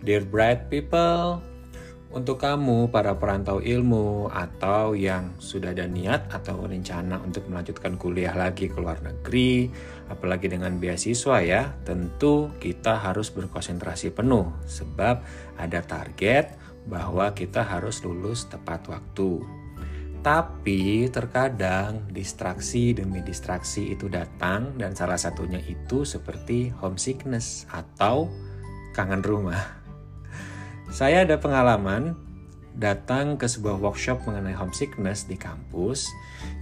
Dear bright people, untuk kamu para perantau ilmu atau yang sudah ada niat atau rencana untuk melanjutkan kuliah lagi ke luar negeri, apalagi dengan beasiswa ya, tentu kita harus berkonsentrasi penuh sebab ada target bahwa kita harus lulus tepat waktu. Tapi terkadang distraksi demi distraksi itu datang dan salah satunya itu seperti homesickness atau kangen rumah. Saya ada pengalaman datang ke sebuah workshop mengenai homesickness di kampus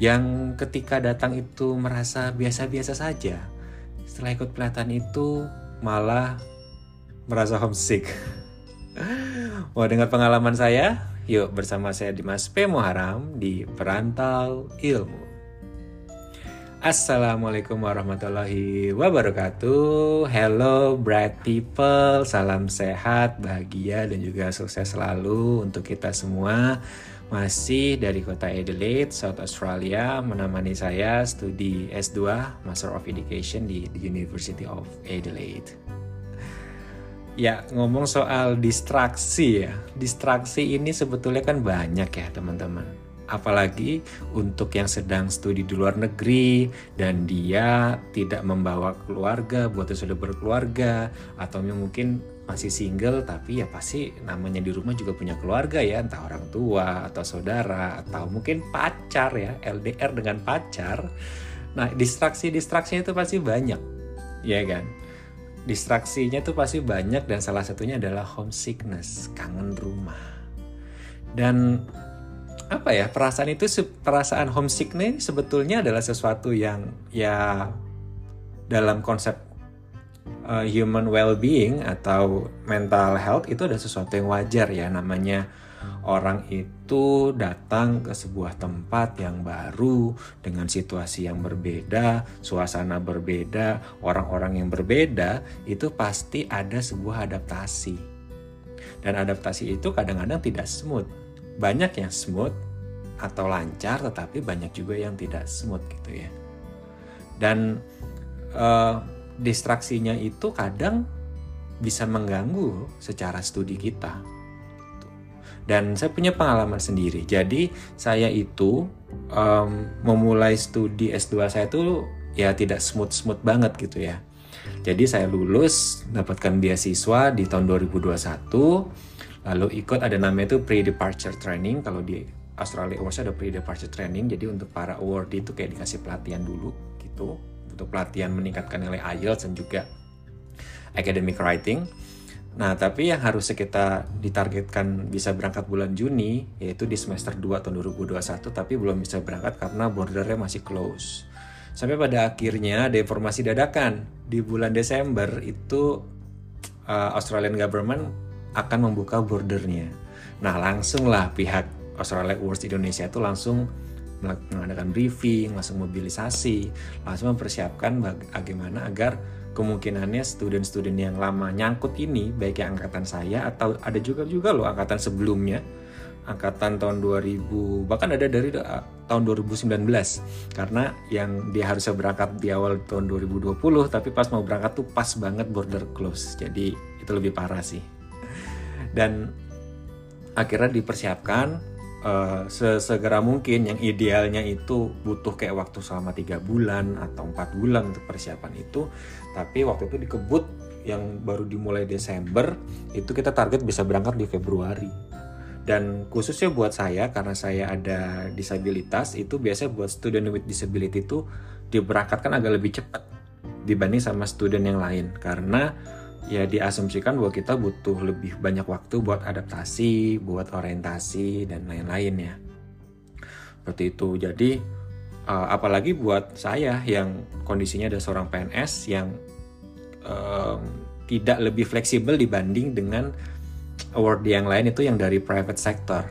yang ketika datang itu merasa biasa-biasa saja. Setelah ikut pelatihan itu malah merasa homesick. Mau dengar pengalaman saya? Yuk bersama saya Dimas P. Muharam di Perantau Ilmu. Assalamualaikum warahmatullahi wabarakatuh. Hello bright people, salam sehat, bahagia dan juga sukses selalu untuk kita semua. Masih dari kota Adelaide, South Australia, menemani saya studi S2 Master of Education di University of Adelaide. Ya, ngomong soal distraksi ya. Distraksi ini sebetulnya kan banyak ya, teman-teman apalagi untuk yang sedang studi di luar negeri dan dia tidak membawa keluarga buat yang sudah berkeluarga atau mungkin masih single tapi ya pasti namanya di rumah juga punya keluarga ya entah orang tua atau saudara atau mungkin pacar ya LDR dengan pacar. Nah distraksi distraksinya itu pasti banyak ya kan? Distraksinya itu pasti banyak dan salah satunya adalah homesickness kangen rumah. Dan apa ya perasaan itu perasaan homesick nih sebetulnya adalah sesuatu yang ya dalam konsep uh, human well-being atau mental health itu ada sesuatu yang wajar ya namanya orang itu datang ke sebuah tempat yang baru dengan situasi yang berbeda, suasana berbeda, orang-orang yang berbeda, itu pasti ada sebuah adaptasi. Dan adaptasi itu kadang-kadang tidak smooth banyak yang smooth atau lancar tetapi banyak juga yang tidak smooth gitu ya. Dan uh, distraksinya itu kadang bisa mengganggu secara studi kita. Dan saya punya pengalaman sendiri. Jadi saya itu um, memulai studi S2 saya itu ya tidak smooth smooth banget gitu ya. Jadi saya lulus dapatkan beasiswa di tahun 2021 lalu ikut ada namanya itu pre-departure training. Kalau di Australia Awards ada pre-departure training. Jadi untuk para award itu kayak dikasih pelatihan dulu gitu. Untuk pelatihan meningkatkan nilai IELTS dan juga academic writing. Nah, tapi yang harusnya kita ditargetkan bisa berangkat bulan Juni, yaitu di semester 2 tahun 2021, tapi belum bisa berangkat karena bordernya masih close. Sampai pada akhirnya ada informasi dadakan, di bulan Desember itu uh, Australian government akan membuka bordernya. Nah langsunglah pihak Australia Awards Indonesia itu langsung mengadakan briefing, langsung mobilisasi, langsung mempersiapkan bagaimana agar kemungkinannya student-student yang lama nyangkut ini, baik yang angkatan saya atau ada juga juga loh angkatan sebelumnya, angkatan tahun 2000 bahkan ada dari uh, tahun 2019 karena yang dia harusnya berangkat di awal tahun 2020 tapi pas mau berangkat tuh pas banget border close. Jadi itu lebih parah sih dan akhirnya dipersiapkan uh, sesegera mungkin yang idealnya itu butuh kayak waktu selama tiga bulan atau empat bulan untuk persiapan itu. Tapi waktu itu dikebut yang baru dimulai Desember itu kita target bisa berangkat di Februari. Dan khususnya buat saya karena saya ada disabilitas itu biasanya buat student with disability itu diberangkatkan agak lebih cepat dibanding sama student yang lain. Karena ya diasumsikan bahwa kita butuh lebih banyak waktu buat adaptasi, buat orientasi dan lain-lain ya. Seperti itu. Jadi uh, apalagi buat saya yang kondisinya ada seorang PNS yang um, tidak lebih fleksibel dibanding dengan award yang lain itu yang dari private sector.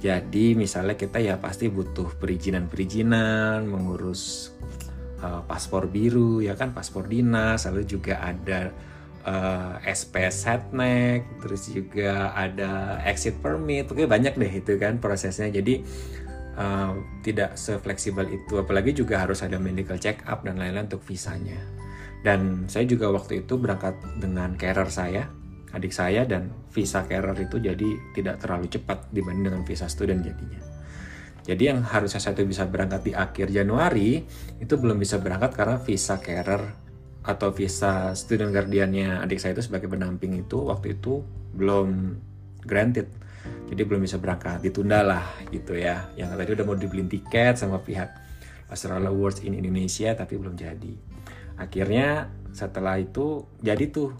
Jadi misalnya kita ya pasti butuh perizinan-perizinan, mengurus uh, paspor biru ya kan, paspor dinas, lalu juga ada uh, eh, SP setnek, terus juga ada exit permit, oke banyak deh itu kan prosesnya. Jadi uh, tidak sefleksibel itu, apalagi juga harus ada medical check up dan lain-lain untuk visanya. Dan saya juga waktu itu berangkat dengan carer saya, adik saya dan visa carer itu jadi tidak terlalu cepat dibanding dengan visa student jadinya. Jadi yang harusnya saya itu bisa berangkat di akhir Januari itu belum bisa berangkat karena visa carer atau visa student guardiannya adik saya itu sebagai pendamping itu waktu itu belum granted. Jadi belum bisa berangkat, ditunda lah gitu ya. Yang tadi udah mau dibeli tiket sama pihak Australia Awards in Indonesia tapi belum jadi. Akhirnya setelah itu jadi tuh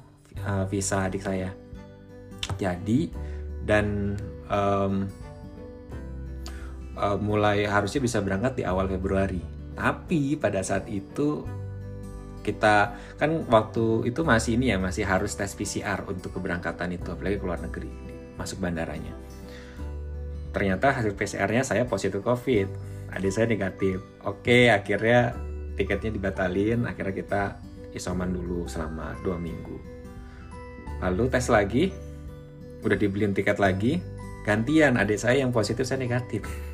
uh, visa adik saya jadi dan um, uh, mulai harusnya bisa berangkat di awal Februari tapi pada saat itu kita kan waktu itu masih ini ya masih harus tes PCR untuk keberangkatan itu apalagi ke luar negeri masuk bandaranya. Ternyata hasil PCR-nya saya positif COVID. Adik saya negatif. Oke akhirnya tiketnya dibatalin akhirnya kita isoman dulu selama dua minggu. Lalu tes lagi udah dibeliin tiket lagi gantian. Adik saya yang positif saya negatif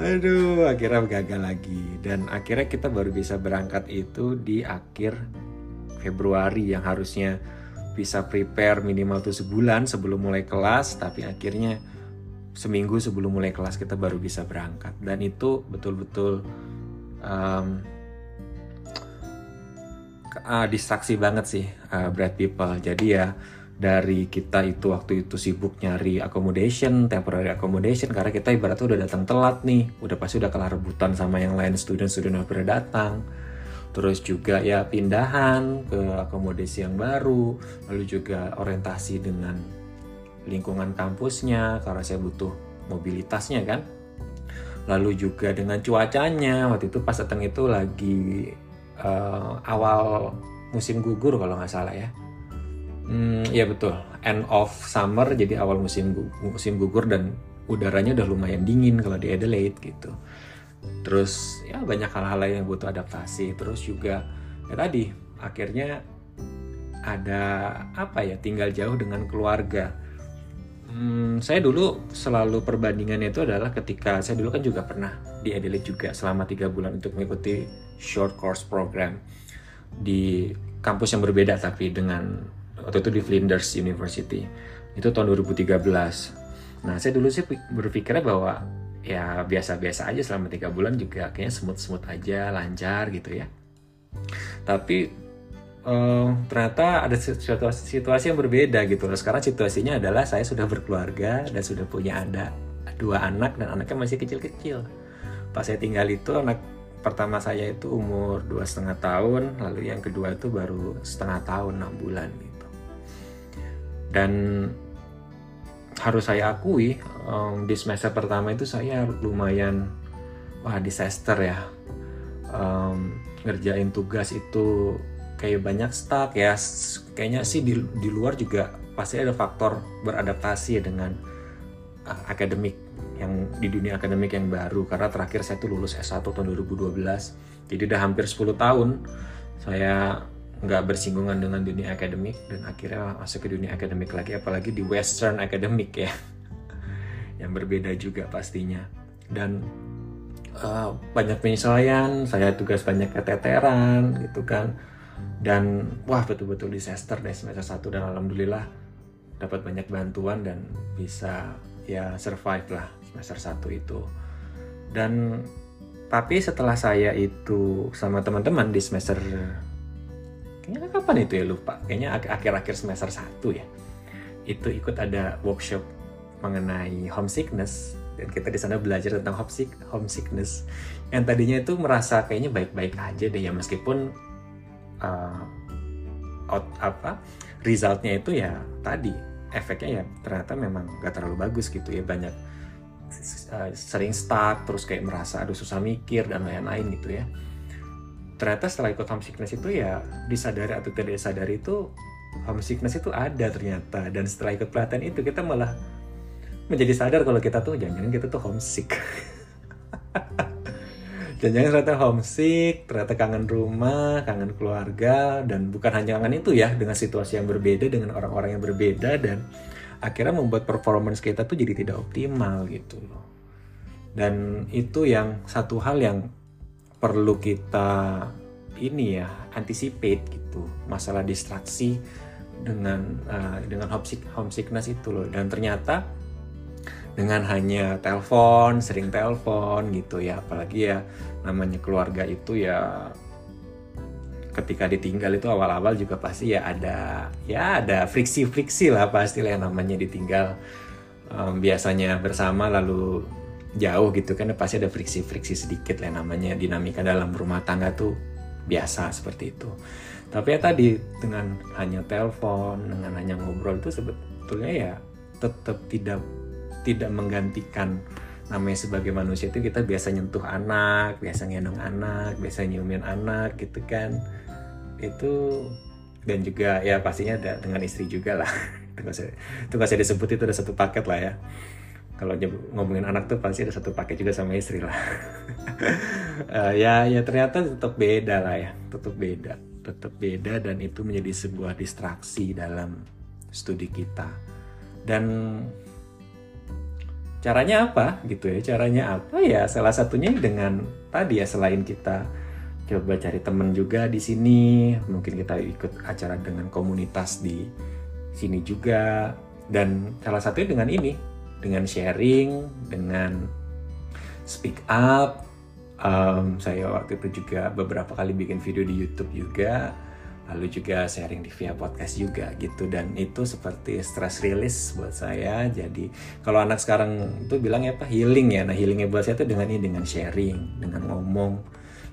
aduh akhirnya gagal lagi dan akhirnya kita baru bisa berangkat itu di akhir Februari yang harusnya bisa prepare minimal tuh sebulan sebelum mulai kelas tapi akhirnya seminggu sebelum mulai kelas kita baru bisa berangkat dan itu betul-betul um, uh, distraksi banget sih uh, Brad People. Jadi ya dari kita itu waktu itu sibuk nyari accommodation, temporary accommodation karena kita ibaratnya udah datang telat nih, udah pasti udah kelar rebutan sama yang lain student-student yang udah datang. Terus juga ya pindahan ke akomodasi yang baru, lalu juga orientasi dengan lingkungan kampusnya karena saya butuh mobilitasnya kan. Lalu juga dengan cuacanya, waktu itu pas datang itu lagi uh, awal musim gugur kalau nggak salah ya. Hmm, ya betul, end of summer jadi awal musim musim gugur dan udaranya udah lumayan dingin kalau di Adelaide gitu. Terus ya banyak hal-hal lain yang butuh adaptasi. Terus juga ya tadi akhirnya ada apa ya tinggal jauh dengan keluarga. Hmm, saya dulu selalu perbandingannya itu adalah ketika saya dulu kan juga pernah di Adelaide juga selama tiga bulan untuk mengikuti short course program di kampus yang berbeda tapi dengan waktu itu di Flinders University. Itu tahun 2013 nah saya dulu sih berpikirnya bahwa ya biasa-biasa aja selama tiga bulan juga kayaknya smooth-smooth aja lancar gitu ya. Tapi uh, ternyata ada situasi, situasi yang berbeda gitu loh. Sekarang situasinya adalah saya sudah berkeluarga dan sudah punya ada dua anak dan anaknya masih kecil-kecil. Pas saya tinggal itu anak pertama saya itu umur dua setengah tahun lalu yang kedua itu baru setengah tahun enam bulan gitu dan harus saya akui um, di semester pertama itu saya lumayan wah disaster ya. Um, ngerjain tugas itu kayak banyak stuck ya. Kayaknya sih di, di luar juga pasti ada faktor beradaptasi dengan uh, akademik yang di dunia akademik yang baru. Karena terakhir saya tuh lulus S1 tahun 2012 jadi udah hampir 10 tahun saya nggak bersinggungan dengan dunia akademik dan akhirnya masuk ke dunia akademik lagi apalagi di western akademik ya. Yang berbeda juga pastinya. Dan uh, banyak penyesuaian saya tugas banyak keteteran gitu kan. Dan wah betul-betul disaster deh semester 1 dan alhamdulillah dapat banyak bantuan dan bisa ya survive lah semester 1 itu. Dan tapi setelah saya itu sama teman-teman di semester kayaknya kapan itu ya? Lupa. Kayaknya akhir-akhir semester 1 ya. Itu ikut ada workshop mengenai homesickness. Dan kita di sana belajar tentang homesick homesickness. Yang tadinya itu merasa kayaknya baik-baik aja deh ya. Meskipun uh, out, apa resultnya itu ya tadi. Efeknya ya ternyata memang gak terlalu bagus gitu ya. Banyak uh, sering stuck terus kayak merasa aduh susah mikir dan lain-lain gitu ya ternyata setelah ikut homesickness itu ya disadari atau tidak disadari itu homesickness itu ada ternyata dan setelah ikut pelatihan itu kita malah menjadi sadar kalau kita tuh jangan-jangan kita tuh homesick jangan-jangan ternyata homesick, ternyata kangen rumah, kangen keluarga, dan bukan hanya kangen itu ya, dengan situasi yang berbeda, dengan orang-orang yang berbeda, dan akhirnya membuat performance kita tuh jadi tidak optimal gitu loh. Dan itu yang satu hal yang perlu kita ini ya anticipate gitu. Masalah distraksi dengan uh, dengan homesick, homesickness itu loh. Dan ternyata dengan hanya telepon sering telepon gitu ya. Apalagi ya namanya keluarga itu ya ketika ditinggal itu awal-awal juga pasti ya ada ya ada friksi-friksi lah pasti lah yang namanya ditinggal. Um, biasanya bersama lalu jauh gitu kan pasti ada friksi-friksi sedikit lah namanya dinamika dalam rumah tangga tuh biasa seperti itu tapi ya tadi dengan hanya telepon dengan hanya ngobrol itu sebetulnya ya tetap tidak tidak menggantikan namanya sebagai manusia itu kita biasa nyentuh anak, biasa ngendong anak, biasa nyiumin anak gitu kan. Itu dan juga ya pastinya ada dengan istri juga lah. itu gak usah, disebut itu ada satu paket lah ya. Kalau ngomongin anak tuh pasti ada satu paket juga sama istri lah. uh, ya ya ternyata tetap beda lah ya, tetap beda, tetap beda dan itu menjadi sebuah distraksi dalam studi kita. Dan caranya apa gitu ya? Caranya apa? Ya salah satunya dengan tadi ya selain kita coba cari temen juga di sini. Mungkin kita ikut acara dengan komunitas di sini juga. Dan salah satunya dengan ini dengan sharing dengan speak up. Um, saya waktu itu juga beberapa kali bikin video di YouTube juga lalu juga sharing di via podcast juga gitu. Dan itu seperti stress release buat saya. Jadi kalau anak sekarang itu bilang ya apa healing ya. Nah healingnya buat saya itu dengan ini dengan sharing dengan ngomong.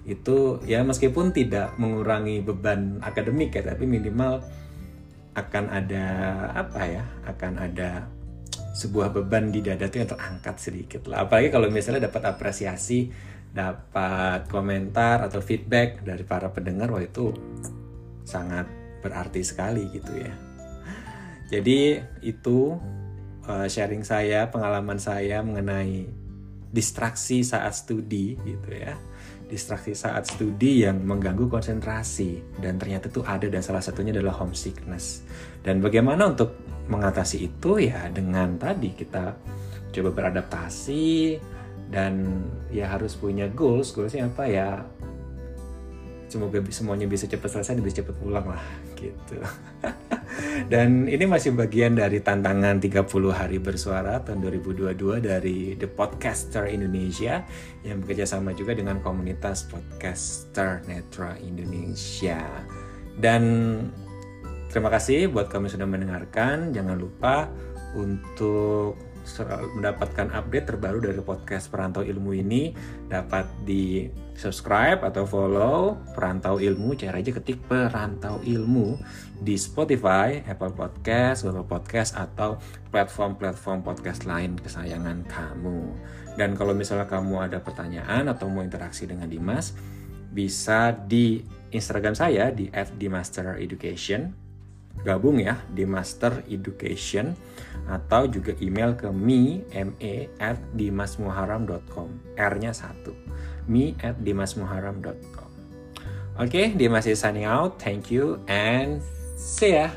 Itu ya meskipun tidak mengurangi beban akademik ya tapi minimal akan ada apa ya akan ada sebuah beban di dada itu yang terangkat sedikit lah apalagi kalau misalnya dapat apresiasi dapat komentar atau feedback dari para pendengar wah itu sangat berarti sekali gitu ya. Jadi itu uh, sharing saya, pengalaman saya mengenai distraksi saat studi gitu ya. Distraksi saat studi yang mengganggu konsentrasi dan ternyata itu ada dan salah satunya adalah homesickness. Dan bagaimana untuk mengatasi itu ya dengan tadi kita coba beradaptasi dan ya harus punya goals. Goalsnya apa ya? semoga semuanya bisa cepat selesai dan bisa cepat pulang lah gitu. dan ini masih bagian dari tantangan 30 hari bersuara tahun 2022 dari The Podcaster Indonesia yang bekerja sama juga dengan komunitas podcaster Netra Indonesia. Dan terima kasih buat kami sudah mendengarkan. Jangan lupa untuk mendapatkan update terbaru dari podcast Perantau Ilmu ini dapat di subscribe atau follow Perantau Ilmu cara aja ketik Perantau Ilmu di Spotify, Apple Podcast, Google Podcast atau platform-platform podcast lain kesayangan kamu. Dan kalau misalnya kamu ada pertanyaan atau mau interaksi dengan Dimas, bisa di Instagram saya di @dimastereducation gabung ya di Master Education atau juga email ke me me at dimasmuharam.com r-nya satu. Me at dimasmuharam.com oke okay, Dimas is signing out. Thank you and see ya